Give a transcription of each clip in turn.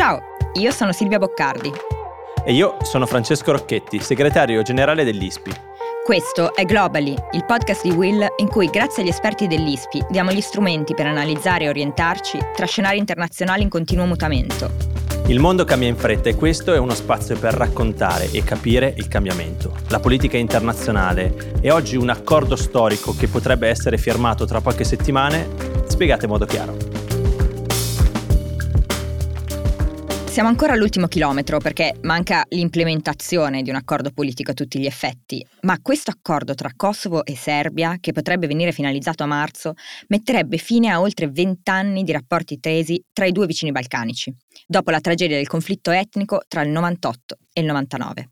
Ciao, io sono Silvia Boccardi. E io sono Francesco Rocchetti, segretario generale dell'ISPI. Questo è Globally, il podcast di Will in cui grazie agli esperti dell'ISPI diamo gli strumenti per analizzare e orientarci tra scenari internazionali in continuo mutamento. Il mondo cambia in fretta e questo è uno spazio per raccontare e capire il cambiamento. La politica internazionale e oggi un accordo storico che potrebbe essere firmato tra poche settimane, spiegate in modo chiaro. Siamo ancora all'ultimo chilometro perché manca l'implementazione di un accordo politico a tutti gli effetti, ma questo accordo tra Kosovo e Serbia, che potrebbe venire finalizzato a marzo, metterebbe fine a oltre vent'anni di rapporti tesi tra i due vicini balcanici, dopo la tragedia del conflitto etnico tra il 98 e il 99.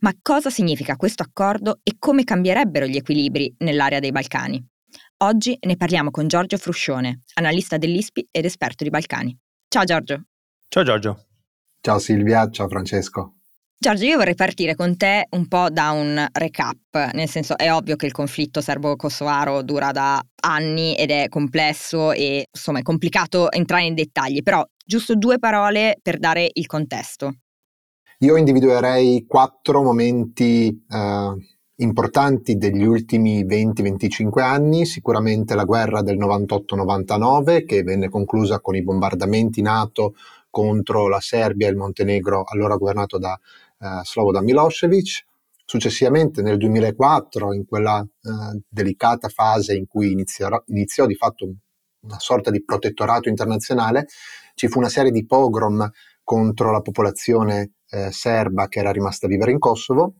Ma cosa significa questo accordo e come cambierebbero gli equilibri nell'area dei Balcani? Oggi ne parliamo con Giorgio Fruscione, analista dell'ISPI ed esperto di Balcani. Ciao Giorgio. Ciao Giorgio. Ciao Silvia, ciao Francesco. Giorgio, io vorrei partire con te un po' da un recap, nel senso è ovvio che il conflitto serbo-kosovaro dura da anni ed è complesso e insomma è complicato entrare nei dettagli, però giusto due parole per dare il contesto. Io individuerei quattro momenti eh, importanti degli ultimi 20-25 anni, sicuramente la guerra del 98-99 che venne conclusa con i bombardamenti NATO contro la Serbia e il Montenegro, allora governato da eh, Slobodan Milosevic. Successivamente nel 2004, in quella eh, delicata fase in cui iniziò, iniziò di fatto una sorta di protettorato internazionale, ci fu una serie di pogrom contro la popolazione eh, serba che era rimasta a vivere in Kosovo.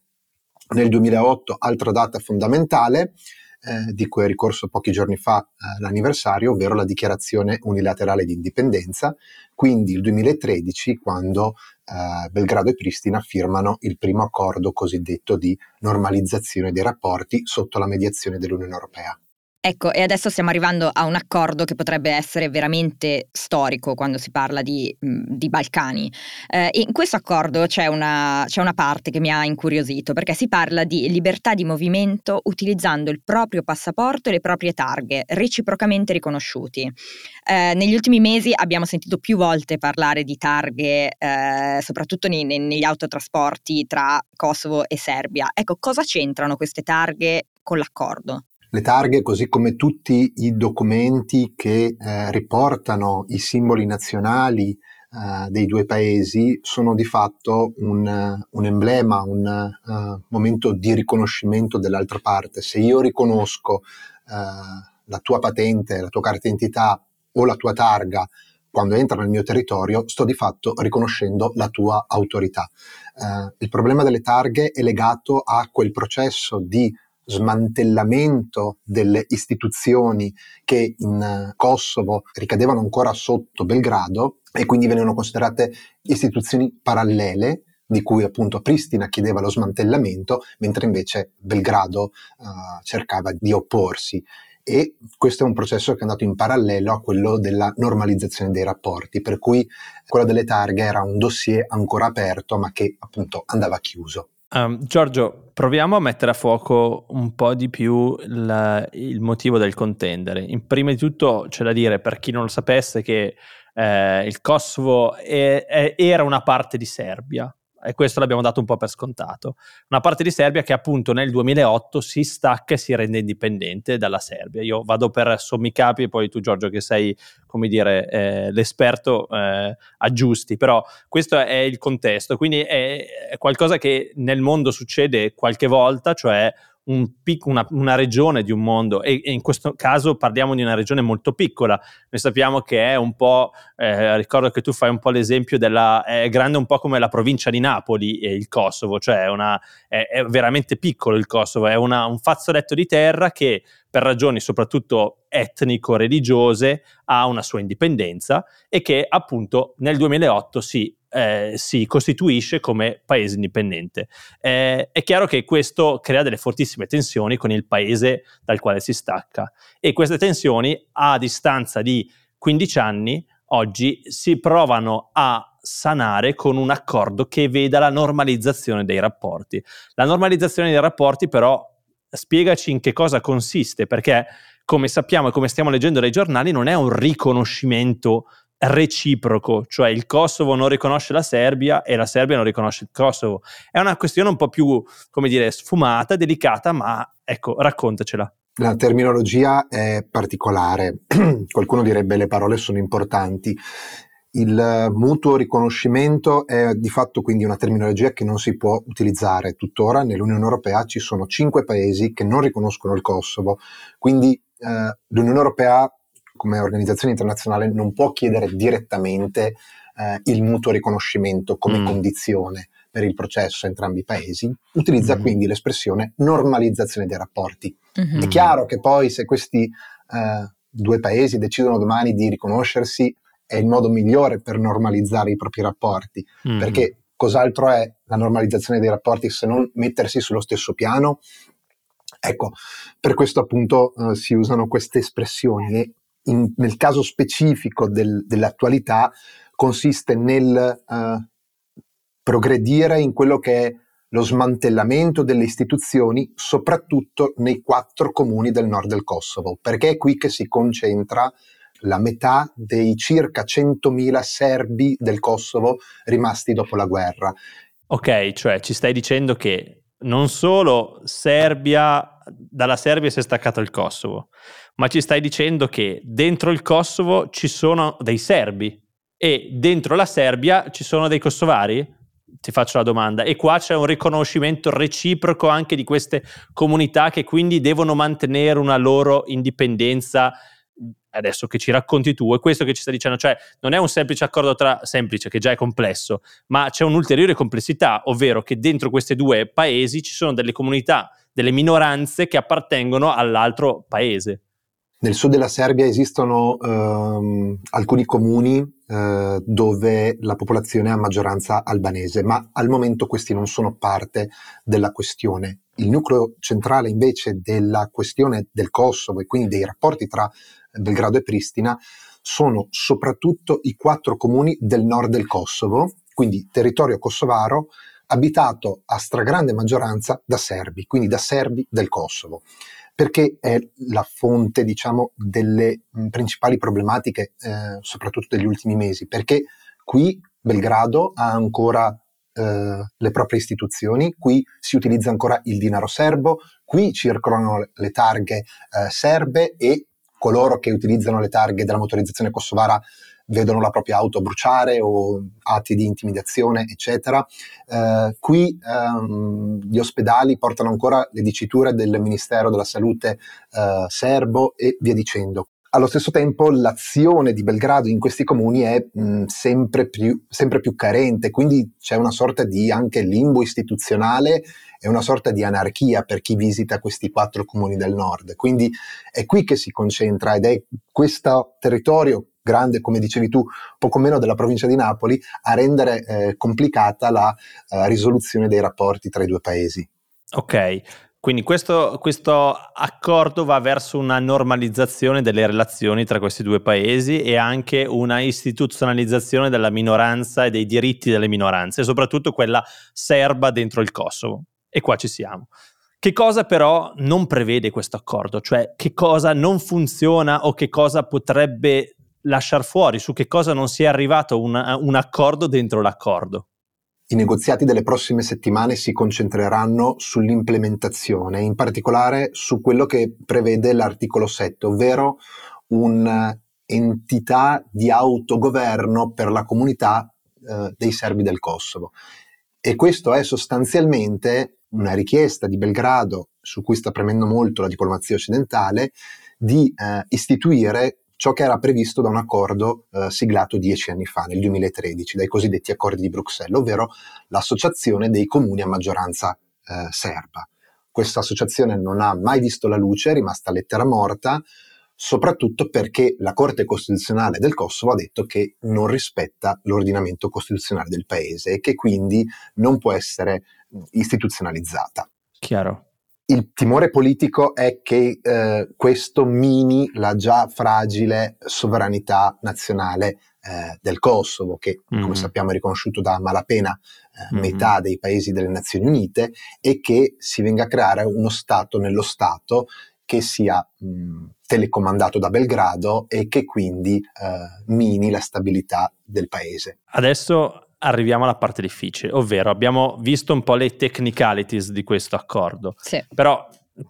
Nel 2008, altra data fondamentale, eh, di cui è ricorso pochi giorni fa eh, l'anniversario, ovvero la dichiarazione unilaterale di indipendenza, quindi il 2013 quando eh, Belgrado e Pristina firmano il primo accordo cosiddetto di normalizzazione dei rapporti sotto la mediazione dell'Unione Europea. Ecco, e adesso stiamo arrivando a un accordo che potrebbe essere veramente storico quando si parla di, di Balcani. Eh, in questo accordo c'è una, c'è una, parte che mi ha incuriosito, perché si parla di libertà di movimento utilizzando il proprio passaporto e le proprie targhe, reciprocamente riconosciuti. Eh, negli ultimi mesi abbiamo sentito più volte parlare di targhe, eh, soprattutto nei, negli autotrasporti tra Kosovo e Serbia. Ecco, cosa c'entrano queste targhe con l'accordo? Le targhe, così come tutti i documenti che eh, riportano i simboli nazionali eh, dei due paesi, sono di fatto un, un emblema, un uh, momento di riconoscimento dell'altra parte. Se io riconosco uh, la tua patente, la tua carta d'identità o la tua targa quando entra nel mio territorio, sto di fatto riconoscendo la tua autorità. Uh, il problema delle targhe è legato a quel processo di smantellamento delle istituzioni che in eh, Kosovo ricadevano ancora sotto Belgrado e quindi venivano considerate istituzioni parallele di cui appunto Pristina chiedeva lo smantellamento, mentre invece Belgrado uh, cercava di opporsi. E questo è un processo che è andato in parallelo a quello della normalizzazione dei rapporti, per cui quello delle targhe era un dossier ancora aperto, ma che appunto andava chiuso. Um, Giorgio, proviamo a mettere a fuoco un po' di più la, il motivo del contendere. In prima di tutto c'è da dire, per chi non lo sapesse, che eh, il Kosovo è, è, era una parte di Serbia, e questo l'abbiamo dato un po' per scontato. Una parte di Serbia che appunto nel 2008 si stacca e si rende indipendente dalla Serbia. Io vado per sommi capi e poi tu Giorgio che sei, come dire, eh, l'esperto, eh, aggiusti, però questo è il contesto, quindi è, è qualcosa che nel mondo succede qualche volta, cioè un pic- una, una, regione di un mondo e, e, in questo caso parliamo di una regione molto piccola. Noi sappiamo che è un po', eh, ricordo che tu fai un po' l'esempio della, è grande un po' come la provincia di Napoli e il Kosovo, cioè è, una, è, è veramente piccolo il Kosovo, è una, un fazzoletto di terra che per ragioni soprattutto etnico-religiose ha una sua indipendenza e che appunto nel 2008 si eh, si costituisce come paese indipendente. Eh, è chiaro che questo crea delle fortissime tensioni con il paese dal quale si stacca e queste tensioni a distanza di 15 anni oggi si provano a sanare con un accordo che veda la normalizzazione dei rapporti. La normalizzazione dei rapporti però spiegaci in che cosa consiste, perché come sappiamo e come stiamo leggendo dai giornali non è un riconoscimento reciproco, cioè il Kosovo non riconosce la Serbia e la Serbia non riconosce il Kosovo. È una questione un po' più, come dire, sfumata, delicata, ma ecco, raccontacela. La terminologia è particolare, qualcuno direbbe le parole sono importanti. Il mutuo riconoscimento è di fatto quindi una terminologia che non si può utilizzare. Tuttora nell'Unione Europea ci sono cinque paesi che non riconoscono il Kosovo, quindi eh, l'Unione Europea come organizzazione internazionale non può chiedere direttamente eh, il mutuo riconoscimento come mm. condizione per il processo a entrambi i paesi, utilizza mm. quindi l'espressione normalizzazione dei rapporti. Mm-hmm. È chiaro che poi se questi eh, due paesi decidono domani di riconoscersi è il modo migliore per normalizzare i propri rapporti, mm-hmm. perché cos'altro è la normalizzazione dei rapporti se non mettersi sullo stesso piano? Ecco, per questo appunto eh, si usano queste espressioni e in, nel caso specifico del, dell'attualità consiste nel uh, progredire in quello che è lo smantellamento delle istituzioni, soprattutto nei quattro comuni del nord del Kosovo, perché è qui che si concentra la metà dei circa 100.000 serbi del Kosovo rimasti dopo la guerra. Ok, cioè ci stai dicendo che non solo Serbia, dalla Serbia si è staccato il Kosovo, ma ci stai dicendo che dentro il Kosovo ci sono dei serbi e dentro la Serbia ci sono dei kosovari? Ti faccio la domanda. E qua c'è un riconoscimento reciproco anche di queste comunità che quindi devono mantenere una loro indipendenza adesso che ci racconti tu, è questo che ci stai dicendo, cioè non è un semplice accordo tra semplice, che già è complesso, ma c'è un'ulteriore complessità, ovvero che dentro questi due paesi ci sono delle comunità, delle minoranze che appartengono all'altro paese. Nel sud della Serbia esistono ehm, alcuni comuni eh, dove la popolazione ha maggioranza albanese, ma al momento questi non sono parte della questione. Il nucleo centrale invece della questione del Kosovo e quindi dei rapporti tra Belgrado e Pristina sono soprattutto i quattro comuni del nord del Kosovo, quindi territorio kosovaro abitato a stragrande maggioranza da serbi, quindi da serbi del Kosovo perché è la fonte, diciamo, delle principali problematiche, eh, soprattutto degli ultimi mesi, perché qui Belgrado ha ancora eh, le proprie istituzioni, qui si utilizza ancora il dinaro serbo, qui circolano le targhe eh, serbe e coloro che utilizzano le targhe della motorizzazione kosovara vedono la propria auto bruciare o atti di intimidazione, eccetera. Eh, qui ehm, gli ospedali portano ancora le diciture del Ministero della Salute eh, serbo e via dicendo. Allo stesso tempo l'azione di Belgrado in questi comuni è mh, sempre, più, sempre, più, carente, quindi c'è una sorta di anche limbo istituzionale e una sorta di anarchia per chi visita questi quattro comuni del nord. Quindi è qui che si concentra ed è questo territorio grande, come dicevi tu, poco meno della provincia di Napoli, a rendere eh, complicata la eh, risoluzione dei rapporti tra i due paesi. Ok, quindi questo, questo, accordo va verso una normalizzazione delle relazioni tra questi due paesi e anche una istituzionalizzazione della minoranza e dei diritti delle minoranze, soprattutto quella serba dentro il Kosovo. E qua ci siamo. Che cosa però non prevede questo accordo? Cioè che cosa non funziona o che cosa potrebbe lasciare fuori, su che cosa non si è arrivato un, un accordo dentro l'accordo. I negoziati delle prossime settimane si concentreranno sull'implementazione, in particolare su quello che prevede l'articolo 7, ovvero un'entità di autogoverno per la comunità eh, dei serbi del Kosovo. E questo è sostanzialmente una richiesta di Belgrado, su cui sta premendo molto la diplomazia occidentale, di eh, istituire ciò che era previsto da un accordo eh, siglato dieci anni fa, nel 2013, dai cosiddetti accordi di Bruxelles, ovvero l'associazione dei comuni a maggioranza eh, serba. Questa associazione non ha mai visto la luce, è rimasta lettera morta, soprattutto perché la Corte Costituzionale del Kosovo ha detto che non rispetta l'ordinamento costituzionale del paese e che quindi non può essere istituzionalizzata. Chiaro. Il timore politico è che eh, questo mini la già fragile sovranità nazionale eh, del Kosovo, che mm-hmm. come sappiamo è riconosciuto da malapena eh, mm-hmm. metà dei paesi delle Nazioni Unite, e che si venga a creare uno Stato nello Stato che sia mh, telecomandato da Belgrado e che quindi eh, mini la stabilità del paese. Adesso arriviamo alla parte difficile, ovvero abbiamo visto un po' le technicalities di questo accordo, sì. però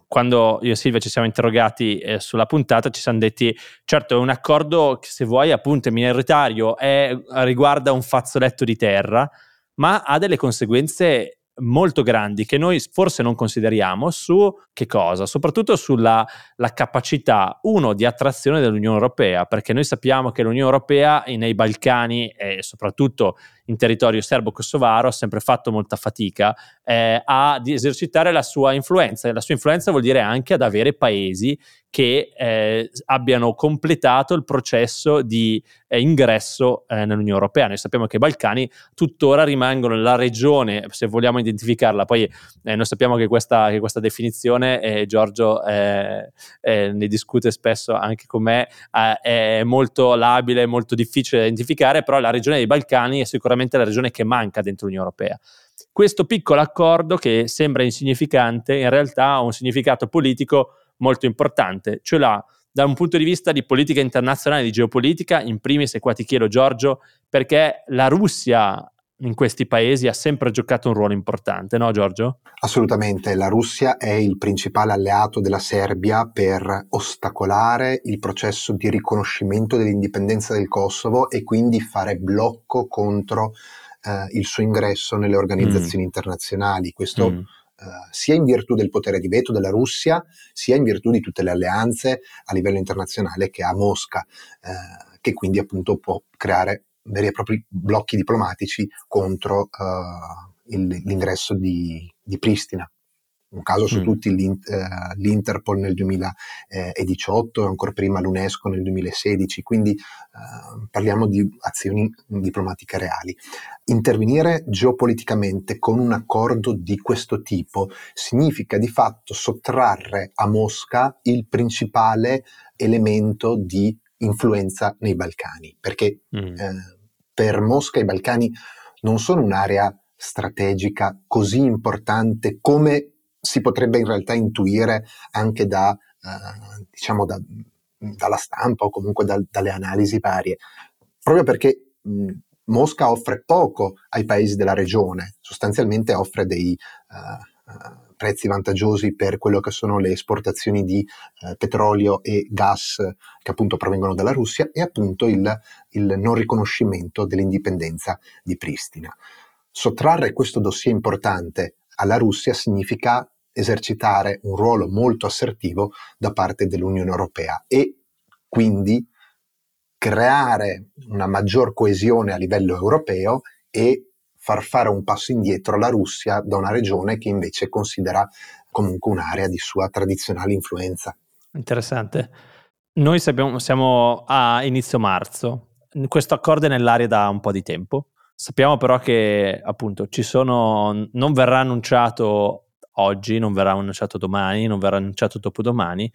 quando io e Silvia ci siamo interrogati eh, sulla puntata ci siamo detti certo è un accordo che se vuoi appunto è minoritario, è, riguarda un fazzoletto di terra, ma ha delle conseguenze molto grandi che noi forse non consideriamo su che cosa? Soprattutto sulla capacità, uno, di attrazione dell'Unione Europea, perché noi sappiamo che l'Unione Europea nei Balcani e soprattutto in territorio serbo-kosovaro ha sempre fatto molta fatica eh, a esercitare la sua influenza. La sua influenza vuol dire anche ad avere paesi che eh, abbiano completato il processo di eh, ingresso eh, nell'Unione Europea. Noi sappiamo che i Balcani tuttora rimangono la regione, se vogliamo identificarla, poi eh, noi sappiamo che questa, che questa definizione, eh, Giorgio ne discute spesso anche con me, è molto labile, molto difficile da identificare, però la regione dei Balcani è sicuramente la regione che manca dentro l'Unione Europea. Questo piccolo accordo che sembra insignificante, in realtà ha un significato politico molto importante, ce l'ha da un punto di vista di politica internazionale, di geopolitica, in primis, e qua ti chiedo Giorgio, perché la Russia in questi paesi ha sempre giocato un ruolo importante, no Giorgio? Assolutamente, la Russia è il principale alleato della Serbia per ostacolare il processo di riconoscimento dell'indipendenza del Kosovo e quindi fare blocco contro eh, il suo ingresso nelle organizzazioni mm. internazionali. Questo mm. Uh, sia in virtù del potere di veto della Russia, sia in virtù di tutte le alleanze a livello internazionale che ha Mosca, uh, che quindi appunto può creare veri e propri blocchi diplomatici contro uh, il, l'ingresso di, di Pristina un caso su mm. tutti uh, l'Interpol nel 2018 e ancora prima l'UNESCO nel 2016, quindi uh, parliamo di azioni diplomatiche reali. Intervenire geopoliticamente con un accordo di questo tipo significa di fatto sottrarre a Mosca il principale elemento di influenza nei Balcani, perché mm. eh, per Mosca i Balcani non sono un'area strategica così importante come si potrebbe in realtà intuire anche da, eh, diciamo da, dalla stampa o comunque da, dalle analisi varie, proprio perché mh, Mosca offre poco ai paesi della regione, sostanzialmente offre dei uh, prezzi vantaggiosi per quello che sono le esportazioni di uh, petrolio e gas che appunto provengono dalla Russia e appunto il, il non riconoscimento dell'indipendenza di Pristina. Sottrarre questo dossier importante alla Russia significa esercitare un ruolo molto assertivo da parte dell'Unione Europea e quindi creare una maggior coesione a livello europeo e far fare un passo indietro alla Russia da una regione che invece considera comunque un'area di sua tradizionale influenza. Interessante. Noi sappiamo, siamo a inizio marzo, questo accordo è nell'aria da un po' di tempo. Sappiamo però che appunto ci sono, non verrà annunciato oggi, non verrà annunciato domani, non verrà annunciato dopodomani,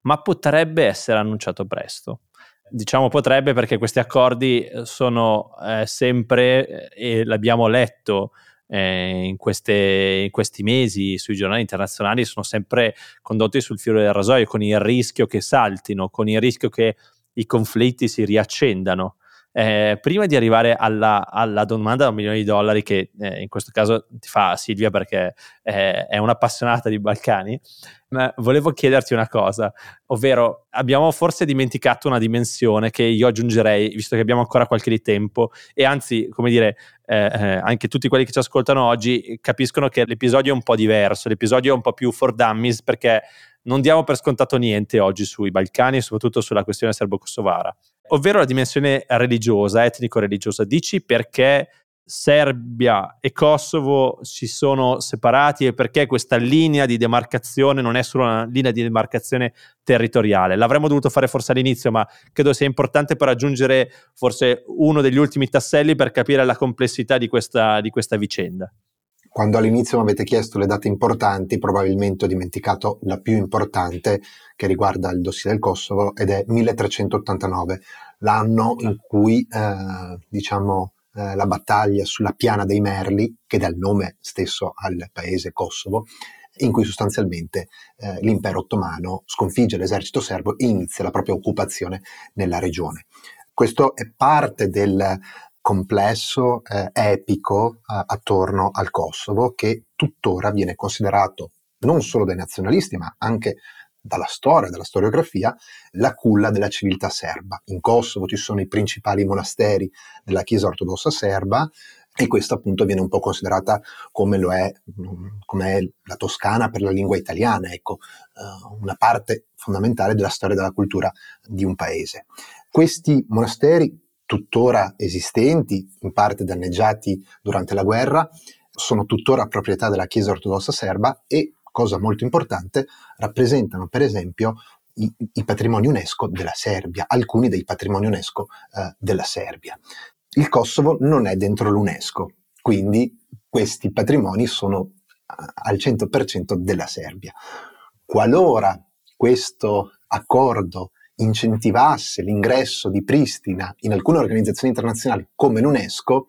ma potrebbe essere annunciato presto. Diciamo potrebbe perché questi accordi eh, sono eh, sempre, eh, e l'abbiamo letto eh, in, queste, in, questi mesi sui giornali internazionali, sono sempre condotti sul filo del rasoio, con il rischio che saltino, con il rischio che i conflitti si riaccendano. Eh, prima di arrivare alla, alla, domanda da un milione di dollari, che eh, in questo caso ti fa Silvia perché eh, è un'appassionata di Balcani, volevo chiederti una cosa, ovvero abbiamo forse dimenticato una dimensione che io aggiungerei, visto che abbiamo ancora qualche di tempo, e anzi, come dire, eh, eh, anche tutti quelli che ci ascoltano oggi capiscono che l'episodio è un po' diverso, l'episodio è un po' più for dummies perché non diamo per scontato niente oggi sui Balcani e soprattutto sulla questione serbo-kosovara ovvero la dimensione religiosa, etnico-religiosa. Dici perché Serbia e Kosovo si sono separati e perché questa linea di demarcazione non è solo una linea di demarcazione territoriale. L'avremmo dovuto fare forse all'inizio, ma credo sia importante per aggiungere forse uno degli ultimi tasselli per capire la complessità di questa, di questa vicenda. Quando all'inizio mi avete chiesto le date importanti, probabilmente ho dimenticato la più importante che riguarda il dossier del Kosovo ed è 1389, l'anno in cui eh, diciamo, eh, la battaglia sulla piana dei Merli, che dà il nome stesso al paese Kosovo, in cui sostanzialmente eh, l'impero ottomano sconfigge l'esercito serbo e inizia la propria occupazione nella regione. Questo è parte del complesso eh, epico eh, attorno al Kosovo che tuttora viene considerato non solo dai nazionalisti ma anche dalla storia, dalla storiografia, la culla della civiltà serba. In Kosovo ci sono i principali monasteri della Chiesa ortodossa serba e questa appunto viene un po' considerata come lo è, come è la Toscana per la lingua italiana, ecco, uh, una parte fondamentale della storia e della cultura di un paese. Questi monasteri, tuttora esistenti, in parte danneggiati durante la guerra, sono tuttora proprietà della Chiesa ortodossa serba e cosa molto importante, rappresentano per esempio i, i patrimoni UNESCO della Serbia, alcuni dei patrimoni UNESCO eh, della Serbia. Il Kosovo non è dentro l'UNESCO, quindi questi patrimoni sono al 100% della Serbia. Qualora questo accordo incentivasse l'ingresso di Pristina in alcune organizzazioni internazionali come l'UNESCO,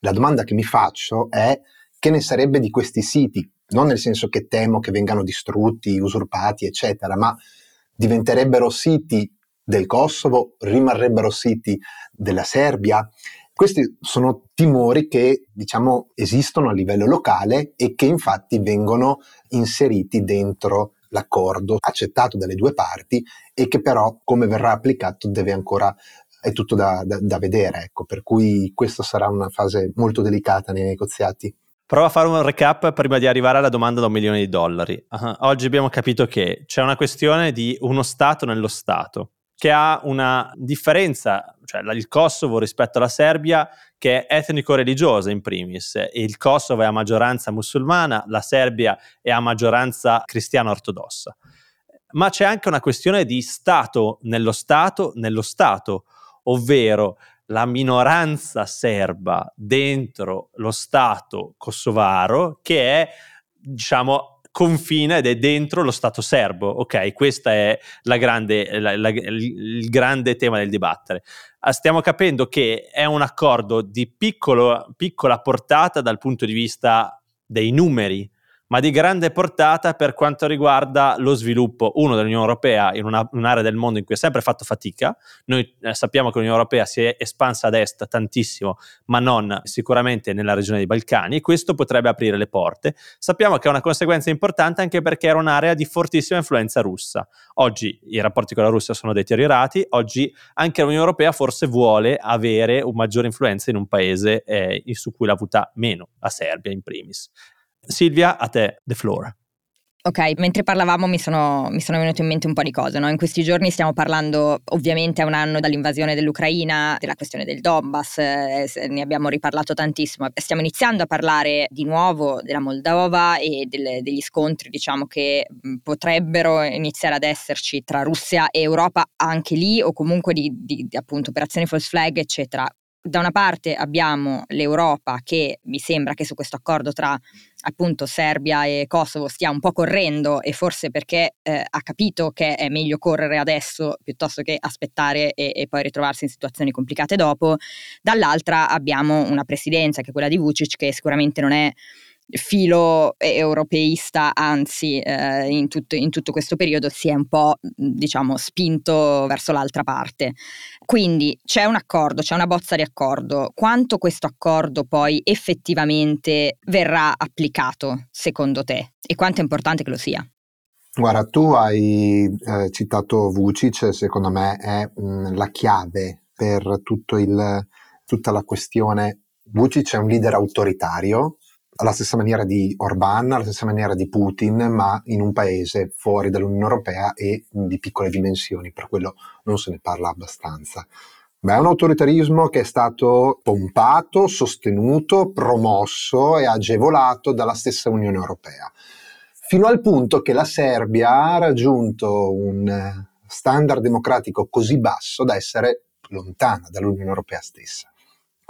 la domanda che mi faccio è che ne sarebbe di questi siti non nel senso che temo che vengano distrutti, usurpati, eccetera, ma diventerebbero siti del Kosovo, rimarrebbero siti della Serbia. Questi sono timori che, diciamo, esistono a livello locale e che infatti vengono inseriti dentro l'accordo accettato dalle due parti e che però, come verrà applicato, deve ancora è tutto da, da, da vedere. Ecco. Per cui questa sarà una fase molto delicata nei negoziati. Prova a fare un recap prima di arrivare alla domanda da un milione di dollari. Uh-huh. Oggi abbiamo capito che c'è una questione di uno Stato nello Stato, che ha una differenza, cioè il Kosovo rispetto alla Serbia, che è etnico-religiosa in primis. Il Kosovo è a maggioranza musulmana, la Serbia è a maggioranza cristiana-ortodossa. Ma c'è anche una questione di Stato nello Stato, nello Stato, ovvero la minoranza serba dentro lo Stato kosovaro che è, diciamo, confina ed è dentro lo Stato serbo. Ok, questo è la grande, la, la, il grande tema del dibattere. Ah, stiamo capendo che è un accordo di piccolo, piccola portata dal punto di vista dei numeri, ma di grande portata per quanto riguarda lo sviluppo, uno, dell'Unione Europea in una, un'area del mondo in cui ha sempre fatto fatica. Noi eh, sappiamo che l'Unione Europea si è espansa ad est tantissimo, ma non sicuramente nella regione dei Balcani, e questo potrebbe aprire le porte. Sappiamo che è una conseguenza importante anche perché era un'area di fortissima influenza russa. Oggi i rapporti con la Russia sono deteriorati, oggi anche l'Unione Europea forse vuole avere una maggiore influenza in un paese eh, su cui l'ha avuta meno, la Serbia in primis. Silvia, a te, the floor. Ok, mentre parlavamo mi sono, mi sono venute in mente un po' di cose. No? In questi giorni stiamo parlando, ovviamente, a un anno dall'invasione dell'Ucraina, della questione del Donbass, eh, ne abbiamo riparlato tantissimo. Stiamo iniziando a parlare di nuovo della Moldova e delle, degli scontri, diciamo, che potrebbero iniziare ad esserci tra Russia e Europa anche lì, o comunque di, di, di appunto operazioni false flag, eccetera da una parte abbiamo l'Europa che mi sembra che su questo accordo tra appunto Serbia e Kosovo stia un po' correndo e forse perché eh, ha capito che è meglio correre adesso piuttosto che aspettare e, e, poi ritrovarsi in situazioni complicate dopo, dall'altra abbiamo una presidenza che è quella di Vucic che sicuramente non è filo europeista, anzi eh, in, tutto, in, tutto, questo periodo si è un po' diciamo spinto verso l'altra parte. Quindi c'è un accordo, c'è una bozza di accordo. Quanto questo accordo poi effettivamente verrà applicato secondo te e quanto è importante che lo sia? Guarda, tu hai eh, citato Vucic, secondo me è mh, la chiave per il, tutta la questione. Vucic è un leader autoritario, alla stessa maniera di Orbán, alla stessa maniera di Putin, ma in un paese fuori dall'Unione Europea e di piccole dimensioni, per quello non se ne parla abbastanza. Ma è un autoritarismo che è stato pompato, sostenuto, promosso e agevolato dalla stessa Unione Europea, fino al punto che la Serbia ha raggiunto un standard democratico così basso da essere lontana dall'Unione Europea stessa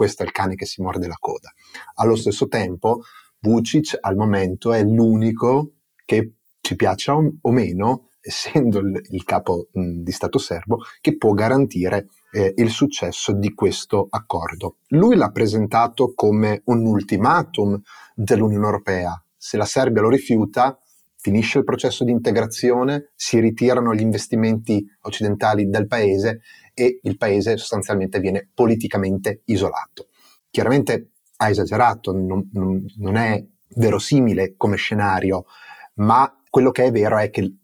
questo è il cane che si morde la coda. Allo stesso tempo, Vucic al momento è l'unico che ci piaccia o meno, essendo il, capo di Stato serbo, che può garantire eh, il successo di questo accordo. Lui l'ha presentato come un ultimatum dell'Unione Europea. Se la Serbia lo rifiuta, finisce il processo di integrazione, si ritirano gli investimenti occidentali dal paese e il paese sostanzialmente viene politicamente isolato. Chiaramente ha esagerato, non, non è verosimile come scenario, ma quello che è vero è che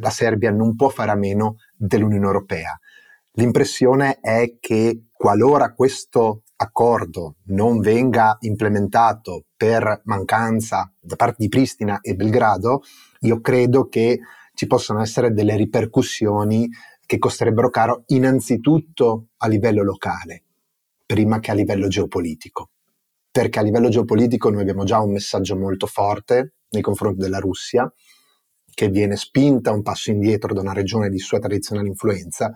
la Serbia non può fare a meno dell'Unione Europea. L'impressione è che qualora questo accordo non venga implementato per mancanza da parte di Pristina e Belgrado, io credo che ci possano essere delle ripercussioni che costerebbero caro innanzitutto a livello locale, prima che a livello geopolitico. Perché a livello geopolitico noi abbiamo già un messaggio molto forte nei confronti della Russia, che viene spinta un passo indietro da una regione di sua tradizionale influenza,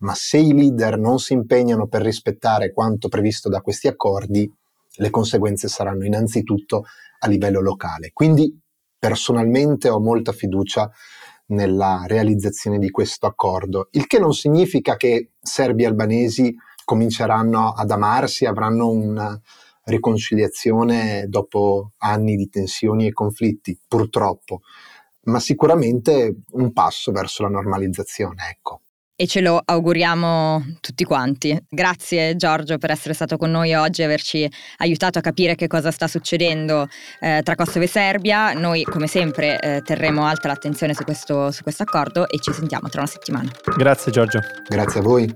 ma se i leader non si impegnano per rispettare quanto previsto da questi accordi, le conseguenze saranno innanzitutto a livello locale. Quindi personalmente ho molta fiducia nella realizzazione di questo accordo, il che non significa che serbi e albanesi cominceranno ad amarsi, avranno una riconciliazione dopo anni di tensioni e conflitti, purtroppo, ma sicuramente un passo verso la normalizzazione, ecco e ce lo auguriamo tutti quanti. Grazie Giorgio per essere stato con noi oggi e averci aiutato a capire che cosa sta succedendo eh, tra Kosovo e Serbia. Noi come sempre eh, terremo alta l'attenzione su questo, su questo accordo e ci sentiamo tra una settimana. Grazie Giorgio. Grazie a voi.